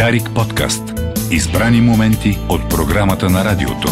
Дарик подкаст. Избрани моменти от програмата на радиото.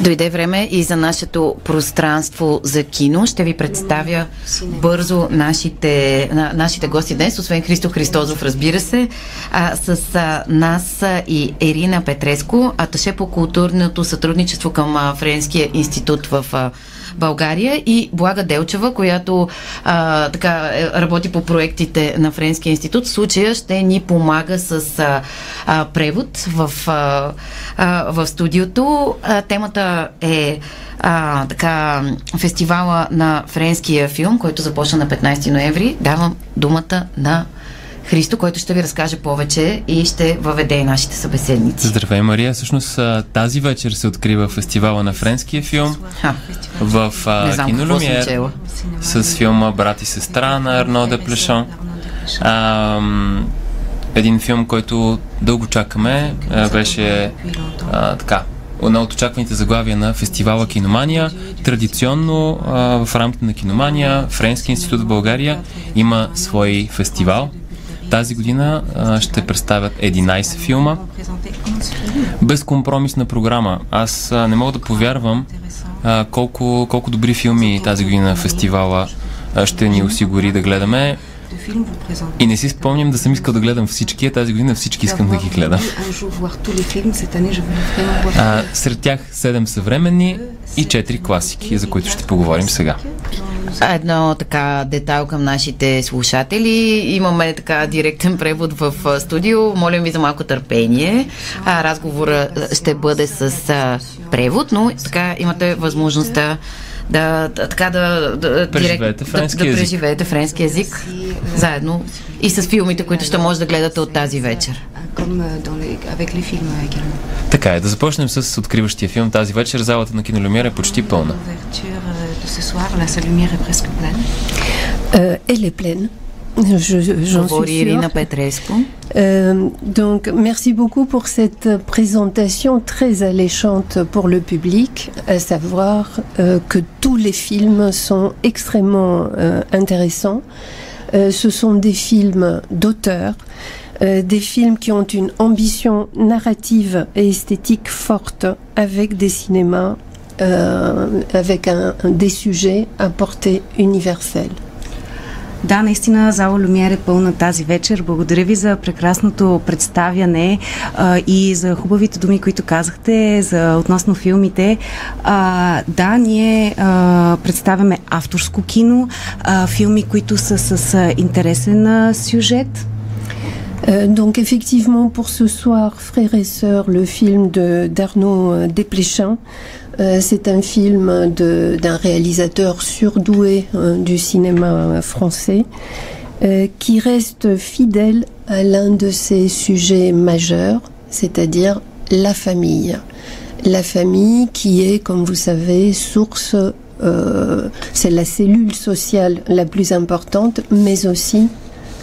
Дойде време и за нашето пространство за кино. Ще ви представя бързо нашите, на, нашите гости днес, освен Христо Христозов, разбира се, а, с а, нас а, и Ерина Петреско, аташе по културното сътрудничество към а, Френския институт в а, България и Блага Делчева, която а, така е, работи по проектите на Френския институт. В случая ще ни помага с а, а, превод в, а, а, в студиото. А, темата е а, така, фестивала на френския филм, който започна на 15 ноември. Давам думата на Христо, който ще ви разкаже повече и ще въведе нашите събеседници. Здравей, Мария. Всъщност тази вечер се открива фестивала на френския филм в знам Кино какво съм Люмиер чела. с филма Брат и сестра на Арно де Плешон. Един филм, който дълго чакаме, а, беше а, така, едно от очакваните заглавия на фестивала Киномания. Традиционно а, в рамките на Киномания Френски институт в България има свой фестивал. Тази година ще представят 11 филма. Безкомпромисна програма. Аз не мога да повярвам колко, колко добри филми тази година фестивала ще ни осигури да гледаме. И не си спомням да съм искал да гледам всички, а тази година всички искам да ги гледам. А, сред тях 7 съвременни и 4 класики, за които ще поговорим сега. А, Едно така детайл към нашите слушатели. Имаме така директен превод в студио. Молим ви за малко търпение. А, разговора ще бъде с а, превод, но така имате възможността да, да така да, да, Преживеете да, френски да език. преживеете френски език заедно и с филмите, които ще може да гледате от тази вечер. Euh. Така е, да започнем с откриващия филм. Тази вечер залата на Кинолюмер е почти пълна. ce soir, la salle lumière est presque pleine euh, Elle est pleine. J'en suis sûre. Petrescu. Euh, donc, merci beaucoup pour cette présentation très alléchante pour le public, à savoir euh, que tous les films sont extrêmement euh, intéressants. ce sont des films d'auteurs, des films qui ont une ambition narrative et esthétique forte, avec des cinémas euh, avec un- des sujets à portée universelle. Да, наистина зала Люмиер е пълна тази вечер. Благодаря ви за прекрасното представяне а, и за хубавите думи, които казахте за, относно филмите. А, да, ние а, представяме авторско кино, а, филми, които са с а, интересен а, сюжет. Euh, donc effectivement, pour ce soir, Frères et Sœurs, le film de d'Arnaud euh, Desplechin, euh, c'est un film d'un réalisateur surdoué euh, du cinéma euh, français euh, qui reste fidèle à l'un de ses sujets majeurs, c'est-à-dire la famille. La famille qui est, comme vous savez, source, euh, c'est la cellule sociale la plus importante, mais aussi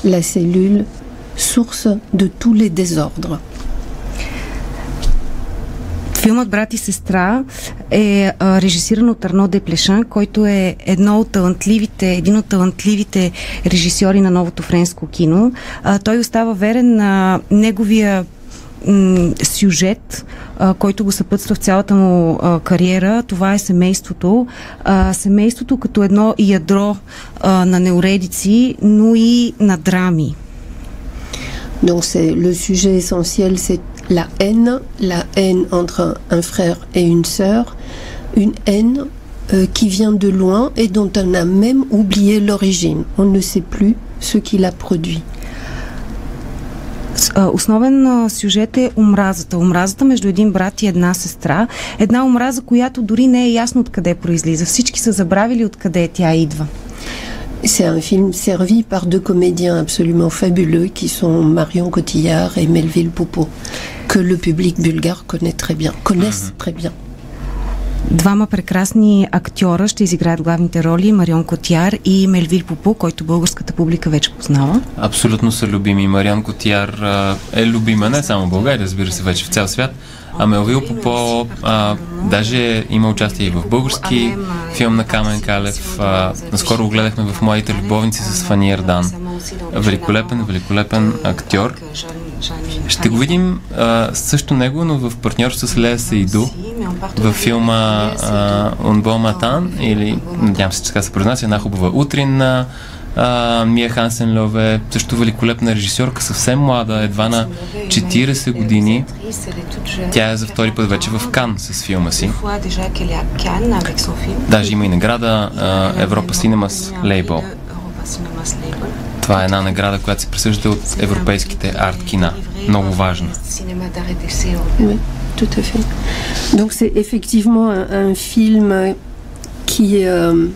la cellule source de tous les désordres. Филмът Брат и сестра е а, режисиран от Арно Деплешан, който е едно от талантливите, един от талантливите режисьори на новото френско кино. А, той остава верен на неговия сюжет, а, който го съпътства в цялата му а, кариера. Това е семейството. А, семейството като едно ядро а, на неуредици, но и на драми. Donc c'est le sujet essentiel, c'est la haine, la haine entre un frère et une sœur, une haine euh, qui vient de loin et dont on a même oublié l'origine. On ne sait plus ce qui l'a produit. С- а, Основен а, сюжет е омразата. Омразата между един брат и една сестра. Една омраза, която дори не е ясно откъде произлиза. Всички са забравили откъде тя идва. C'est un film servi par deux comédiens absolument fabuleux qui sont Marion Cotillard et Melville Poupeau, Que le public bulgare connaît très bien, connaissent très bien. Двама прекрасни актьора ще изиграят главните роли Марион Котяр и Мелвил Попо, който българската публика вече познава. Абсолютно са любими. Мариан Котияр а, е любима не само в България, разбира се, вече в цял свят. А Мелвил Попо а, даже има участие и в български филм на Камен Калев. А, наскоро гледахме в Моите любовници с Фани Ердан. Великолепен, великолепен актьор. Ще го видим а, също него, но в партньорство с Лея Сейду във филма Унбо Матан или надявам се, че така се произнася, една хубава утрин на а, Мия Хансен Лове, също великолепна режисьорка, съвсем млада, едва на 40 години. Тя е за втори път вече в Кан с филма си. Даже има и награда а, Европа Синемас Лейбъл. Това е една награда, която се присъжда от европейските арт-кина. Много важна. Oui, tout à fait. Donc c'est effectivement un, un film qui euh,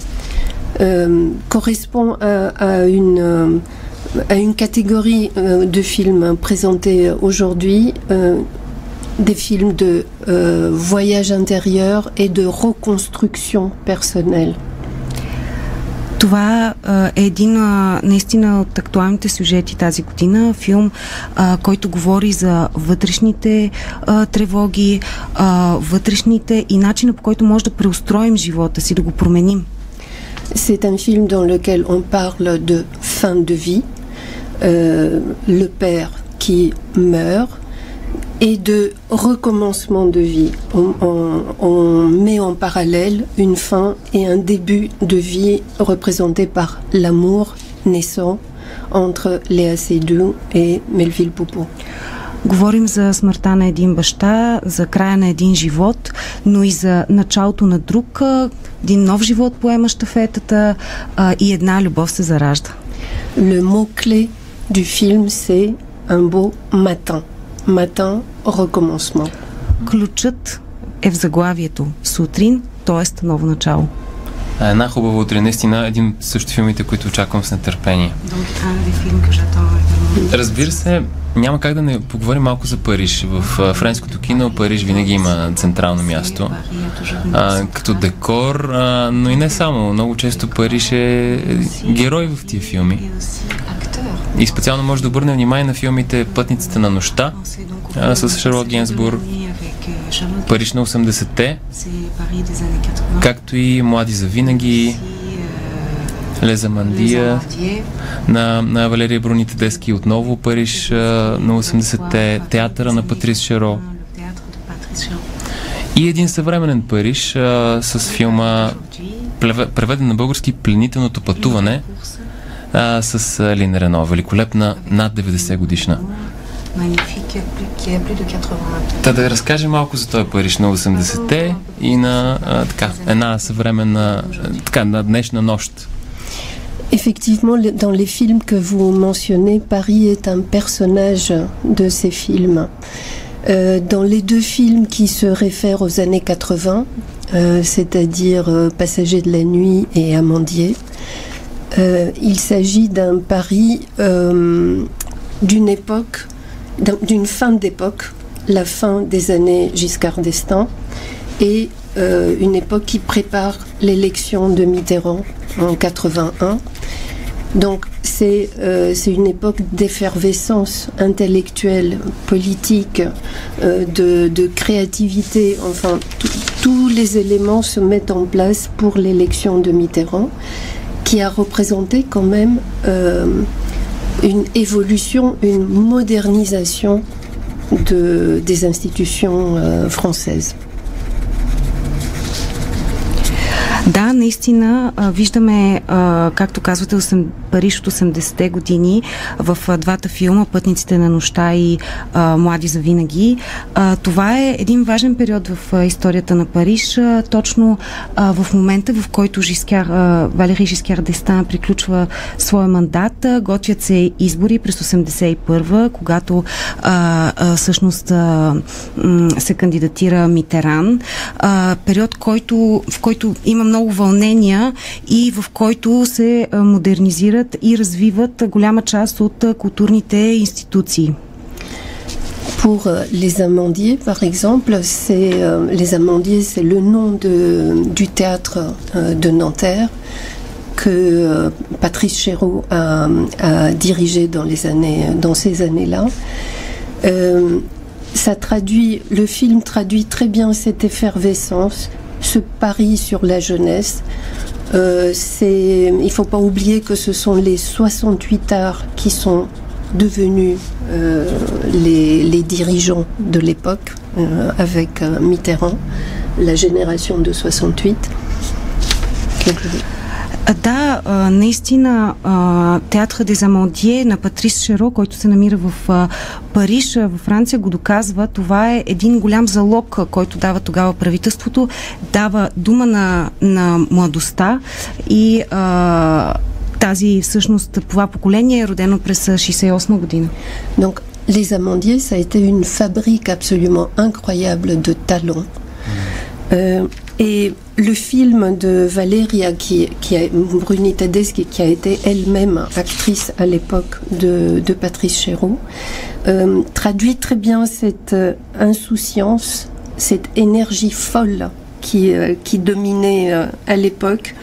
euh, correspond à, à une euh, à une catégorie euh, de films présentés aujourd'hui, euh, des films de euh, voyage intérieur et de reconstruction personnelle. Това е един наистина от актуалните сюжети тази година. Филм, който говори за вътрешните тревоги, вътрешните и начина по който може да преустроим живота си, да го променим. C'est un film dans lequel on parle de fin de vie, euh, le père qui meurt, et de recommencement de vie. On, on- on met en parallèle une fin et un début de vie représenté par l'amour naissant entre Léa Seydoux et Melville Poupeau. Говорим за смъртта на един баща, за края на един живот, но и за началото на друг, а, един нов живот поема щафетата а, и една любов се заражда. Le mot-clé du film, c'est un beau matin. Matin, recommencement. Ключът е в заглавието сутрин, т.е. ново начало. А, Една хубава утре, наистина, един от също филмите, които очаквам с нетърпение. Разбира се, няма как да не поговорим малко за Париж. В френското кино Париж винаги има централно място. А, като декор, а, но и не само. Много често Париж е герой в тия филми. И специално може да обърне внимание на филмите Пътниците на нощта а, с Шарлот Генсбур, Париж на 80-те, както и Млади за винаги, Лезамандия на, на Валерия Броните Дески отново Париж на 80-те, театъра на Патрис Шеро и един съвременен Париж а, с филма преведен на български Пленителното пътуване а, с а, Лин Рено, великолепна над 90 годишна. Та да разкажем малко за този Париж на 80-те и на а, така, една съвременна, а, така, на днешна нощ. Effectivement, le- dans les films que vous mentionnez, Paris est un personnage de ces films. Euh, dans les deux films qui se réfèrent aux années 80, euh, c'est-à-dire euh, Passagers de la nuit et Amandier, euh, il s'agit d'un Paris euh, d'une époque, d'un- d'une fin d'époque, la fin des années Giscard d'Estaing, et euh, une époque qui prépare l'élection de Mitterrand en 81. Donc c'est euh, une époque d'effervescence intellectuelle, politique, de, de créativité, enfin tous les éléments se mettent en place pour l'élection de Mitterrand, qui a représenté quand même euh, une évolution, une modernisation de, des institutions euh, françaises. Наистина виждаме, както казвате, 8, Париж от 80-те години в двата филма Пътниците на нощта и Млади за винаги. Това е един важен период в историята на Париж, точно в момента, в който Жискяр, а, Валери Жискяр Дестан приключва своя мандат. Готвят се избори през 81-а, когато всъщност се кандидатира Митеран. Период, който, в който има много вълнения и в който се а, модернизират и развиват голяма част от а, културните институции. Pour euh, les amandiers, par exemple, c'est euh, les amandiers, c'est le nom de, du théâtre euh, de Nanterre que euh, Patrice Chéreau a, a dirigé dans les années, dans ces années-là. Euh, ça traduit, le film traduit très bien cette effervescence, ce pari sur la jeunesse. Euh, c'est, il ne faut pas oublier que ce sont les 68 arts qui sont devenus euh, les, les, dirigeants de l'époque euh, avec euh, Mitterrand, la génération de 68. Да, наистина театъра Дезамодие на Патрис Шеро, който се намира в Париж, в Франция, го доказва. Това е един голям залог, който дава тогава правителството, дава дума на, на младостта и тази всъщност това поколение е родено през 68 година. Donc, Les Amandiers, ça a été une fabrique absolument incroyable de talents. Euh, et le film de Valéria, qui, qui a, Bruni Tedeschi, qui a été elle-même actrice à l'époque de, de Patrice Chéreau, euh, traduit très bien cette euh, insouciance, cette énergie folle qui, qui dominait à l'époque.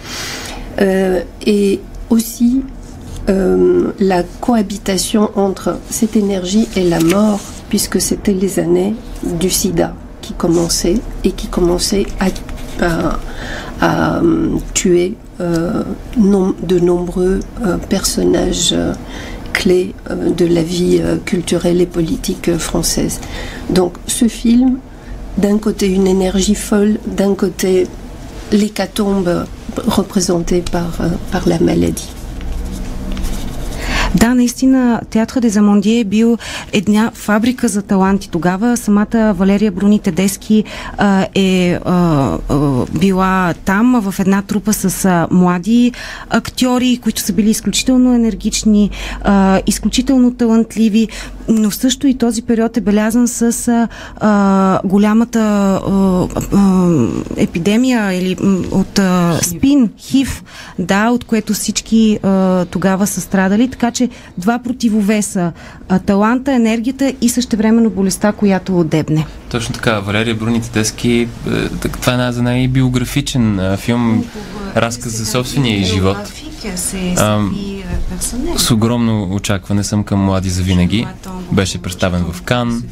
et aussi la cohabitation entre cette énergie et la mort, puisque c'était les années du sida qui et qui commençaient à, à tuer euh, de nombreux euh, personnages clés de la vie culturelle et politique française. Donc ce film, d'un côté une énergie folle, d'un côté l'hécatombe représentée par la maladie. Да, наистина театъра Дезамондие е бил една фабрика за таланти. Тогава самата Валерия Бруни Тедески а, е а, а, била там в една трупа с а, млади актьори, които са били изключително енергични, а, изключително талантливи, но също и този период е белязан с а, а, голямата а, а, епидемия или от а, спин, хив, да, от което всички а, тогава са страдали, така че два противовеса а, таланта, енергията и същевременно болестта, която отдебне. Точно така, Валерия Бруни Тедески, това е една за най-биографичен филм, разказ за собствения живот. А, с огромно очакване съм към Млади за винаги. Беше представен в Кан.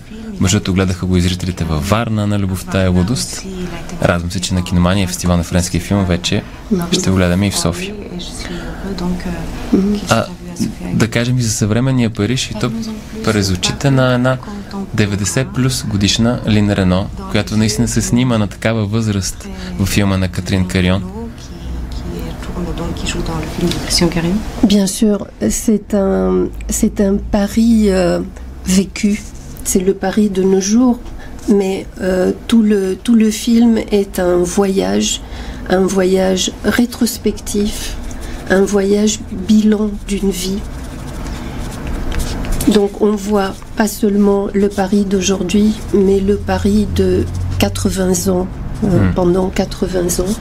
Мъжето гледаха го и зрителите във Варна на Любовта и Лудост. Радвам се, че на Киномания фестивал на френския филм вече ще го гледаме и в София. А, да кажем и за съвременния Париж и то през очите на една 90 плюс годишна Лин Рено, която наистина се снима на такава възраст във филма на Катрин Карион. Bien sûr, c'est un, c'est un pari euh, vécu, c'est le pari de nos jours, mais euh, tout, le, tout le film est un voyage, un voyage rétrospectif, un voyage bilan d'une vie. Donc on voit pas seulement le Paris d'aujourd'hui, mais le Paris de 80 ans, euh, mm. pendant 80 ans.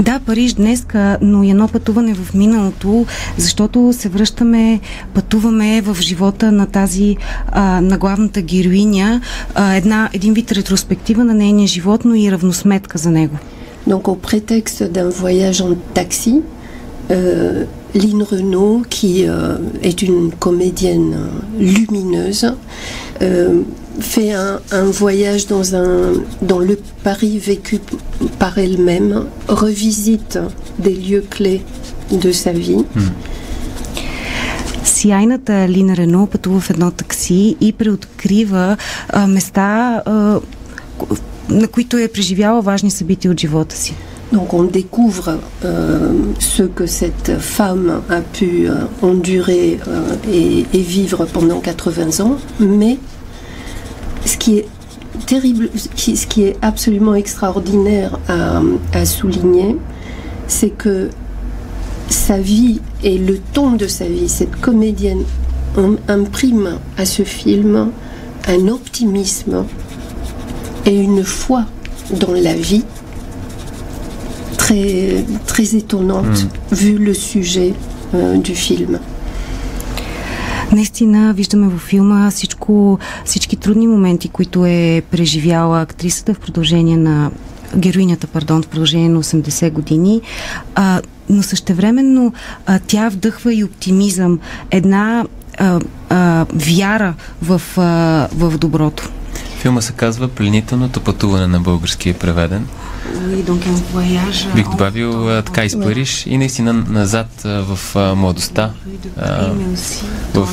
Да, Париж днеска, но и едно пътуване в миналото, защото се връщаме, пътуваме в живота на тази, а, на главната героиня, а, една, един вид ретроспектива на нейния живот, но и равносметка за него. Donc au prétexte d'un voyage en taxi, euh, Lynn Renault, qui euh, est une comédienne lumineuse, euh, fait un, un, voyage dans, un, dans le Paris vécu par elle-même, revisite des lieux clés de sa vie. Mm. Сияйната Лина Рено пътува в едно такси и преоткрива а, места, а, на които е преживяла важни събития от живота си. Donc on découvre euh, ce que cette femme a pu euh, endurer euh, et, vivre pendant 80 ans, mais ce qui est terrible, ce qui est absolument extraordinaire à, à souligner, c'est que sa vie et le ton de sa vie, cette comédienne imprime à ce film un optimisme et une foi dans la vie très, très étonnante mm. vu le sujet euh, du film. Наистина виждаме във филма всичко, всички трудни моменти, които е преживяла актрисата в продължение на героинята, пардон, в продължение на 80 години, а, но същевременно а, тя вдъхва и оптимизъм, една а, а, вяра в, а, в доброто. Филма се казва Пленителното пътуване на български е преведен. Бих добавил така из Париж и наистина назад в младостта, в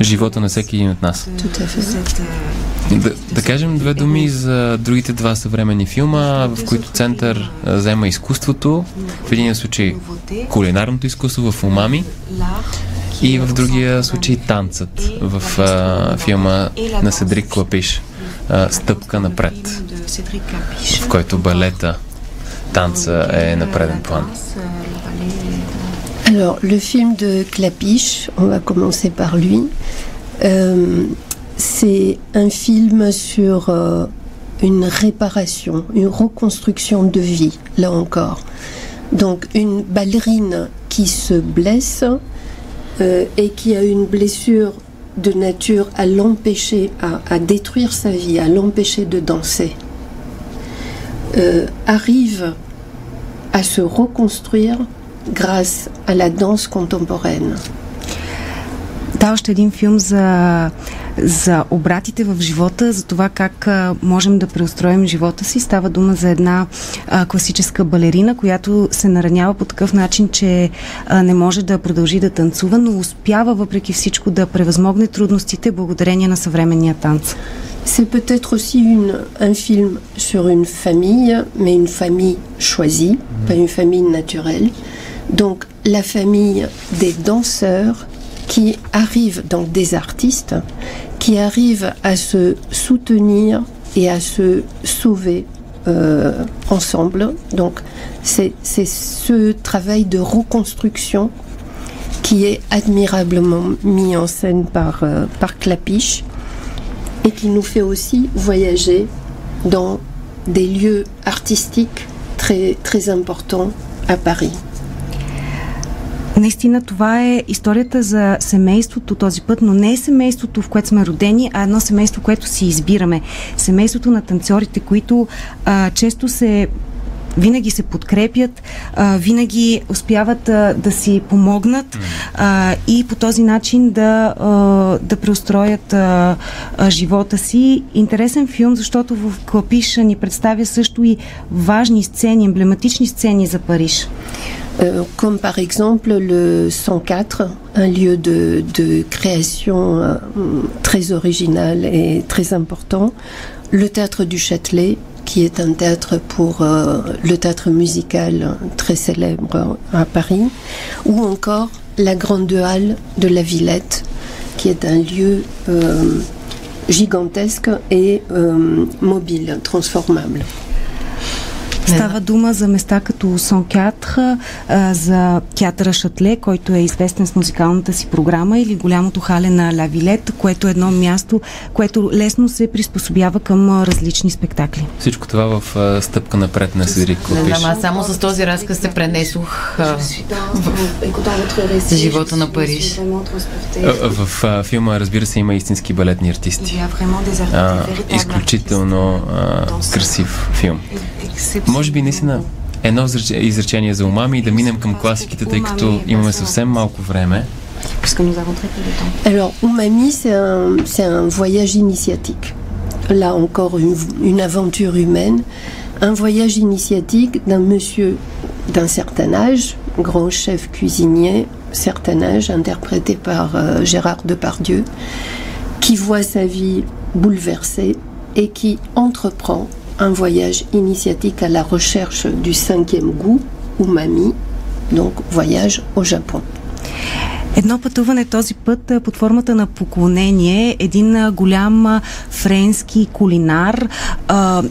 живота на всеки един от нас. Да, да кажем две думи за другите два съвременни филма, в които център взема изкуството, в един случай кулинарното изкуство в Умами и в другия случай танцът в а, филма на Седрик Клапиш а, Стъпка напред, в който балета танца е на преден план. Alors, le film de Clapiche, on va commencer par lui. Euh, c'est un film sur euh, une réparation, une reconstruction de vie, là encore. Donc, une ballerine qui se blesse euh, et qui a une blessure de nature à l'empêcher, à, détruire sa vie, à l'empêcher de danser, euh, arrive à se reconstruire grâce à la danse contemporaine. За обратите в живота, за това как а, можем да преустроим живота си. Става дума за една а, класическа балерина, която се наранява по такъв начин, че а, не може да продължи да танцува, но успява въпреки всичко да превъзмогне трудностите благодарение на съвременния танц. C'est peut-être aussi une, un film sur une famille, mais une famille choisie, pas une famille naturelle. Donc la famille des danseurs qui arrivent, donc des artistes, qui arrivent à se soutenir et à se sauver euh, ensemble. Donc c'est ce travail de reconstruction qui est admirablement mis en scène par, euh, par Clapiche et qui nous fait aussi voyager dans des lieux artistiques très, très importants à Paris. Наистина това е историята за семейството този път, но не е семейството, в което сме родени, а едно семейство, което си избираме. Семейството на танцорите, които а, често се винаги се подкрепят, а, винаги успяват а, да си помогнат а, и по този начин да, а, да преустроят а, а, живота си. Интересен филм, защото в Клапиша ни представя също и важни сцени, емблематични сцени за Париж. Euh, comme par exemple le 104, un lieu de, création euh, très original et très important, le théâtre du Châtelet, qui est un théâtre pour euh, le théâtre musical très célèbre à Paris, ou encore la Grande Halle de la Villette, qui est un lieu gigantesque et mobile, transformable. Става дума за места като Сонкятр, за театъра Шатле, който е известен с музикалната си програма, или голямото хале на Лавилет, което е едно място, което лесно се приспособява към различни спектакли. Всичко това в а, стъпка напред на Седрик Не знам, аз само с този разказ се пренесох а, в живота на Париж. А, В а, филма, разбира се, има истински балетни артисти. А, изключително а, красив филм. Може би наистина едно изреч- изречение за умами и да минем към класиките, тъй като имаме съвсем малко време. Alors, Umami, c'est un, c'est un voyage initiatique. Là encore, une, une aventure humaine. Un voyage initiatique d'un monsieur d'un certain âge, grand chef cuisinier, certain âge, interprété par euh, Gérard Depardieu, qui voit sa vie bouleversée et qui entreprend un voyage initiatique à la recherche du cinquième goût, Umami, donc voyage au Japon. Едно пътуване този път под формата на поклонение. Един голям френски кулинар а,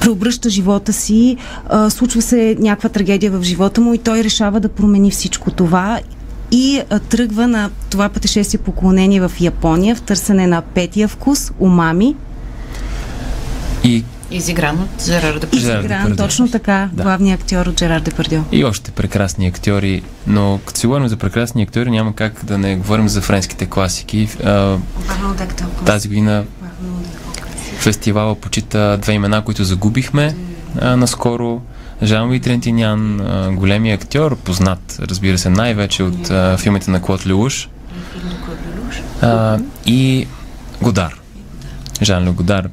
преобръща живота си, а, случва се някаква трагедия в живота му и той решава да промени всичко това и а, тръгва на това пътешествие поклонение в Япония в търсене на петия вкус, умами, И, Изигран от Жерар Депардьо. Жерар изигран точно така, Да. главният актьор от Жерар Депардьо. и още прекрасни актьори, но като си говорим за прекрасни актьори, няма как да не говорим за френските класики. А, тази година фестивала почита две имена, които загубихме а, наскоро. Жан-Луи Трентинян, а, големи актьор, познат, разбира се, най-вече от а, филмите на Клод Леуш. А, и Годар. Жан Легодар.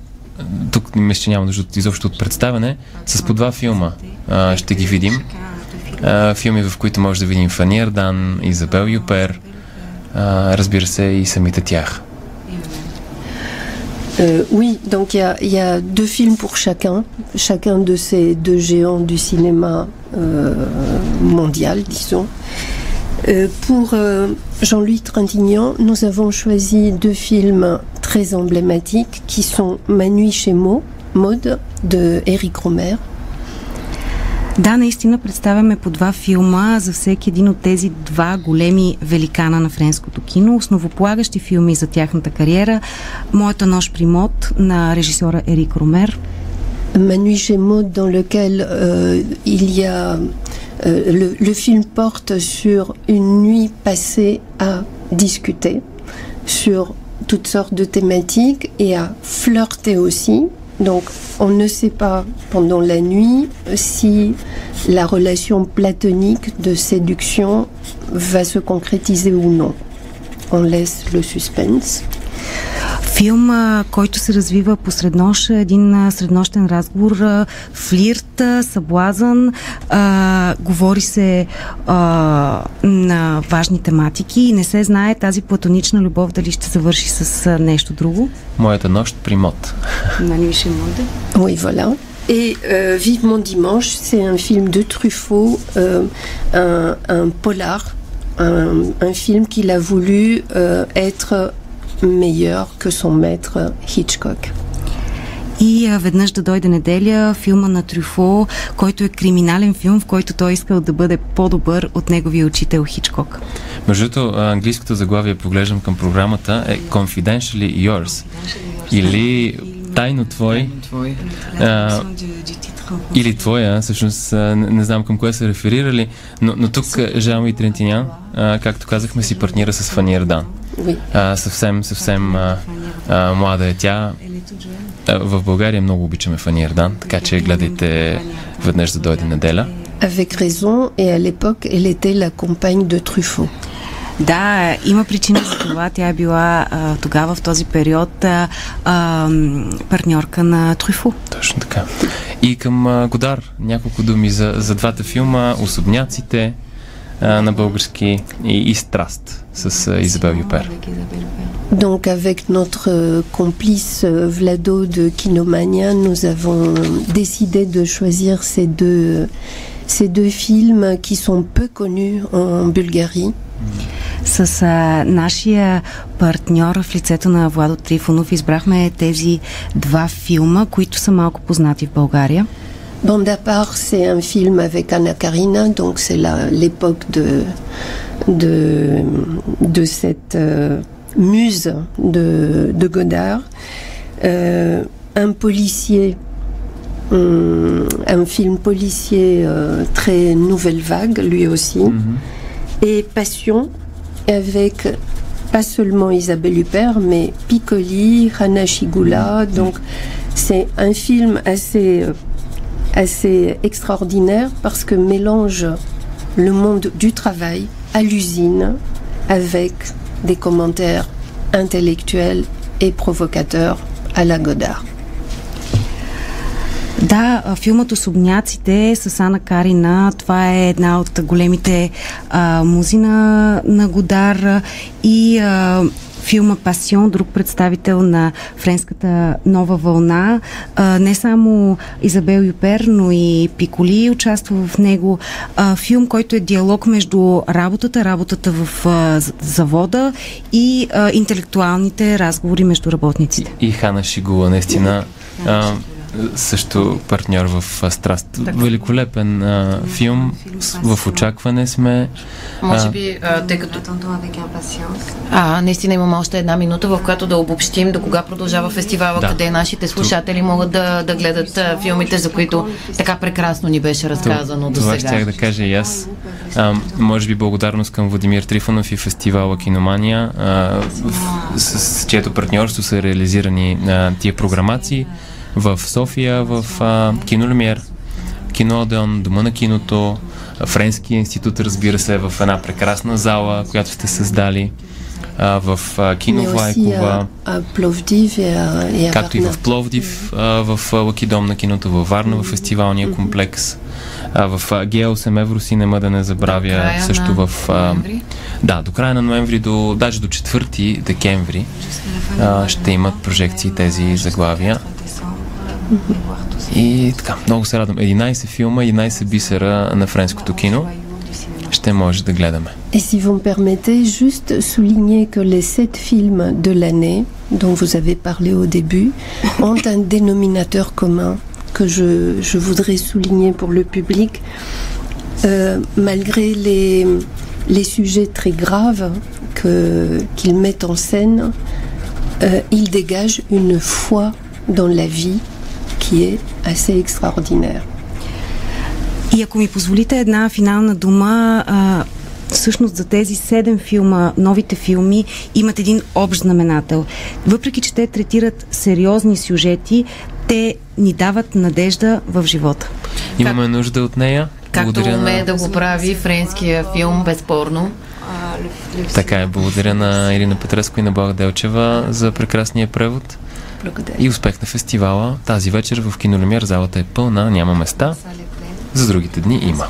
Тук мисля, че няма нужда от изобщо от представяне. С по два филма а, ще ги видим. А, филми, в които може да видим Фани Ардан, Изабел Юпер, а, разбира се и самите тях. Euh, oui, donc il y a, il y a deux films pour chacun, chacun de ces deux géants du cinéma euh, mondial, disons. Euh, pour euh, Jean-Louis Trintignant, nous avons choisi deux films très emblématiques qui sont Ma nuit chez Maud, Maud de Éric Romer Да, наистина представяме по два филма за всеки един от тези два големи великана на френското кино, основополагащи филми за тяхната кариера. Моята нощ при мод на режисьора Ерик Ромер. Ma nuit chez Maud dans lequel euh, il y a euh, le, le film porte sur une nuit passée à discuter sur toutes sortes de thématiques et à flirter aussi Donc, on ne sait pas pendant la nuit si la relation platonique de séduction va se concrétiser ou non. On laisse le suspense. Филм, който се развива посред нощ, един среднощен разговор, флирт, съблазън, а, говори се а, на важни тематики и не се знае тази платонична любов дали ще завърши с нещо друго. Моята нощ при мод. Нали више моде? Oui, voilà. Et euh, Vivement Dimanche, c'est un film de Truffaut, euh, un, un polar, un, un film qu'il a voulu euh, être meilleur que son maître Hitchcock. И а, веднъж да дойде неделя, филма на Трюфо, който е криминален филм, в който той искал да бъде по-добър от неговия учител Хичкок. Между другото, английското заглавие, поглеждам към програмата, е Confidentially Yours. Или Тайно твой. А, или твоя, всъщност не, не знам към кое са реферирали, но, но тук Жан и Трентинян, а, както казахме, си партнира с Фани Ердан. А, съвсем, съвсем а, а, млада е тя. А, в България много обичаме Фани Ердан, така че гледайте веднъж да дойде неделя. Avec raison, et à l'époque, elle était la compagne de Truffaut. Да, има причина за това. Тя е била а, тогава в този период а, а, партньорка на Трюфо. Точно така. И към а, Годар, няколко думи за, за двата филма, Особняците на български и, и Страст с а, Изабел Юпер. Donc avec notre euh, complice euh, Vlado de Kinomania, nous avons décidé de choisir ces deux, ces deux films qui sont peu connus en Bulgarie. С а, нашия партньор в лицето на Владо Трифонов избрахме тези два филма, които са малко познати в България. Bande à part, c'est un film avec Anna Karina, donc c'est l'époque de, de, de cette euh, muse de, de Godard. Euh, un policier, hum, un film policier euh, très nouvelle vague, lui aussi. Et Passion, avec pas seulement Isabelle Huppert, mais Piccoli, Hana Shigula. Donc c'est un film assez, assez extraordinaire parce que mélange le monde du travail à l'usine avec des commentaires intellectuels et provocateurs à la Godard. Да, а, филмът Особняците с Ана Карина, това е една от големите а, музи на, на Годар и а, филма Пасион, друг представител на френската нова вълна. А, не само Изабел Юпер, но и Пиколи участва в него. А, филм, който е диалог между работата, работата в а, завода и а, интелектуалните разговори между работниците. И Хана Шигула, наистина. А, също партньор в Страст. Великолепен а, филм. В очакване сме. Може А. би, а, тъй като... А, наистина имаме още една минута, в която да обобщим до кога продължава фестивала, Да. къде нашите слушатели могат да, да гледат а, филмите, за които така прекрасно ни беше разказано до Това сега. щях да кажа и аз. А, може би благодарност към Владимир Трифонов и фестивала Киномания, а, в, с, с чието партньорство са реализирани а, тия програмации в София, в а, Кино Люмиер, Кино Одеон, Дома на киното, Френския институт, разбира се, в една прекрасна зала, която сте създали. а, в а, кино mais Влайкова, et à, et à както и в Пловдив, а, в а, Лакидом на киното във Варна, в фестивалния комплекс. А, в а, Г8 Евросинема да не забравя, края също на в... А, ноември? да, до края на ноември, до, даже до 4 декември а, ще имат прожекции тези заглавия. И така, много се радвам. 11 филма, 11 бисера на френското кино ще може да гледаме. Et si vous me permettez, juste souligner que les sept films de l'année, dont vous avez parlé au début, ont un dénominateur commun que je, je voudrais souligner pour le public. Euh, malgré les, les sujets très graves que- qu'ils mettent en scène, euh, ils dégagent une foi dans la vie qui est assez extraordinaire. И ако ми позволите една финална дума, а, всъщност за тези седем филма, новите филми, имат един общ знаменател. Въпреки, че те третират сериозни сюжети, те ни дават надежда в живота. Имаме нужда от нея. Както Благодаря уме на... да го прави френския филм, безспорно. Така е, благодаря на Ирина Петреско и на Блага Делчева за прекрасния превод Благодаря. и успех на фестивала. Тази вечер в Кинолемер залата е пълна, няма места. За другите дни има.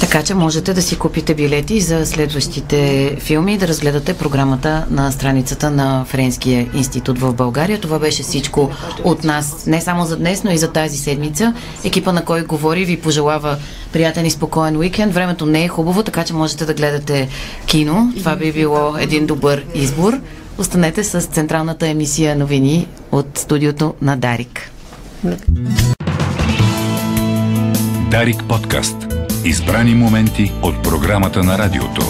Така че можете да си купите билети за следващите филми и да разгледате програмата на страницата на Френския институт в България. Това беше всичко от нас, не само за днес, но и за тази седмица. Екипа на кой говори ви пожелава приятен и спокоен уикенд. Времето не е хубаво, така че можете да гледате кино. Това би било един добър избор. Останете с централната емисия новини от студиото на Дарик. Дарик подкаст. Избрани моменти от програмата на радиото.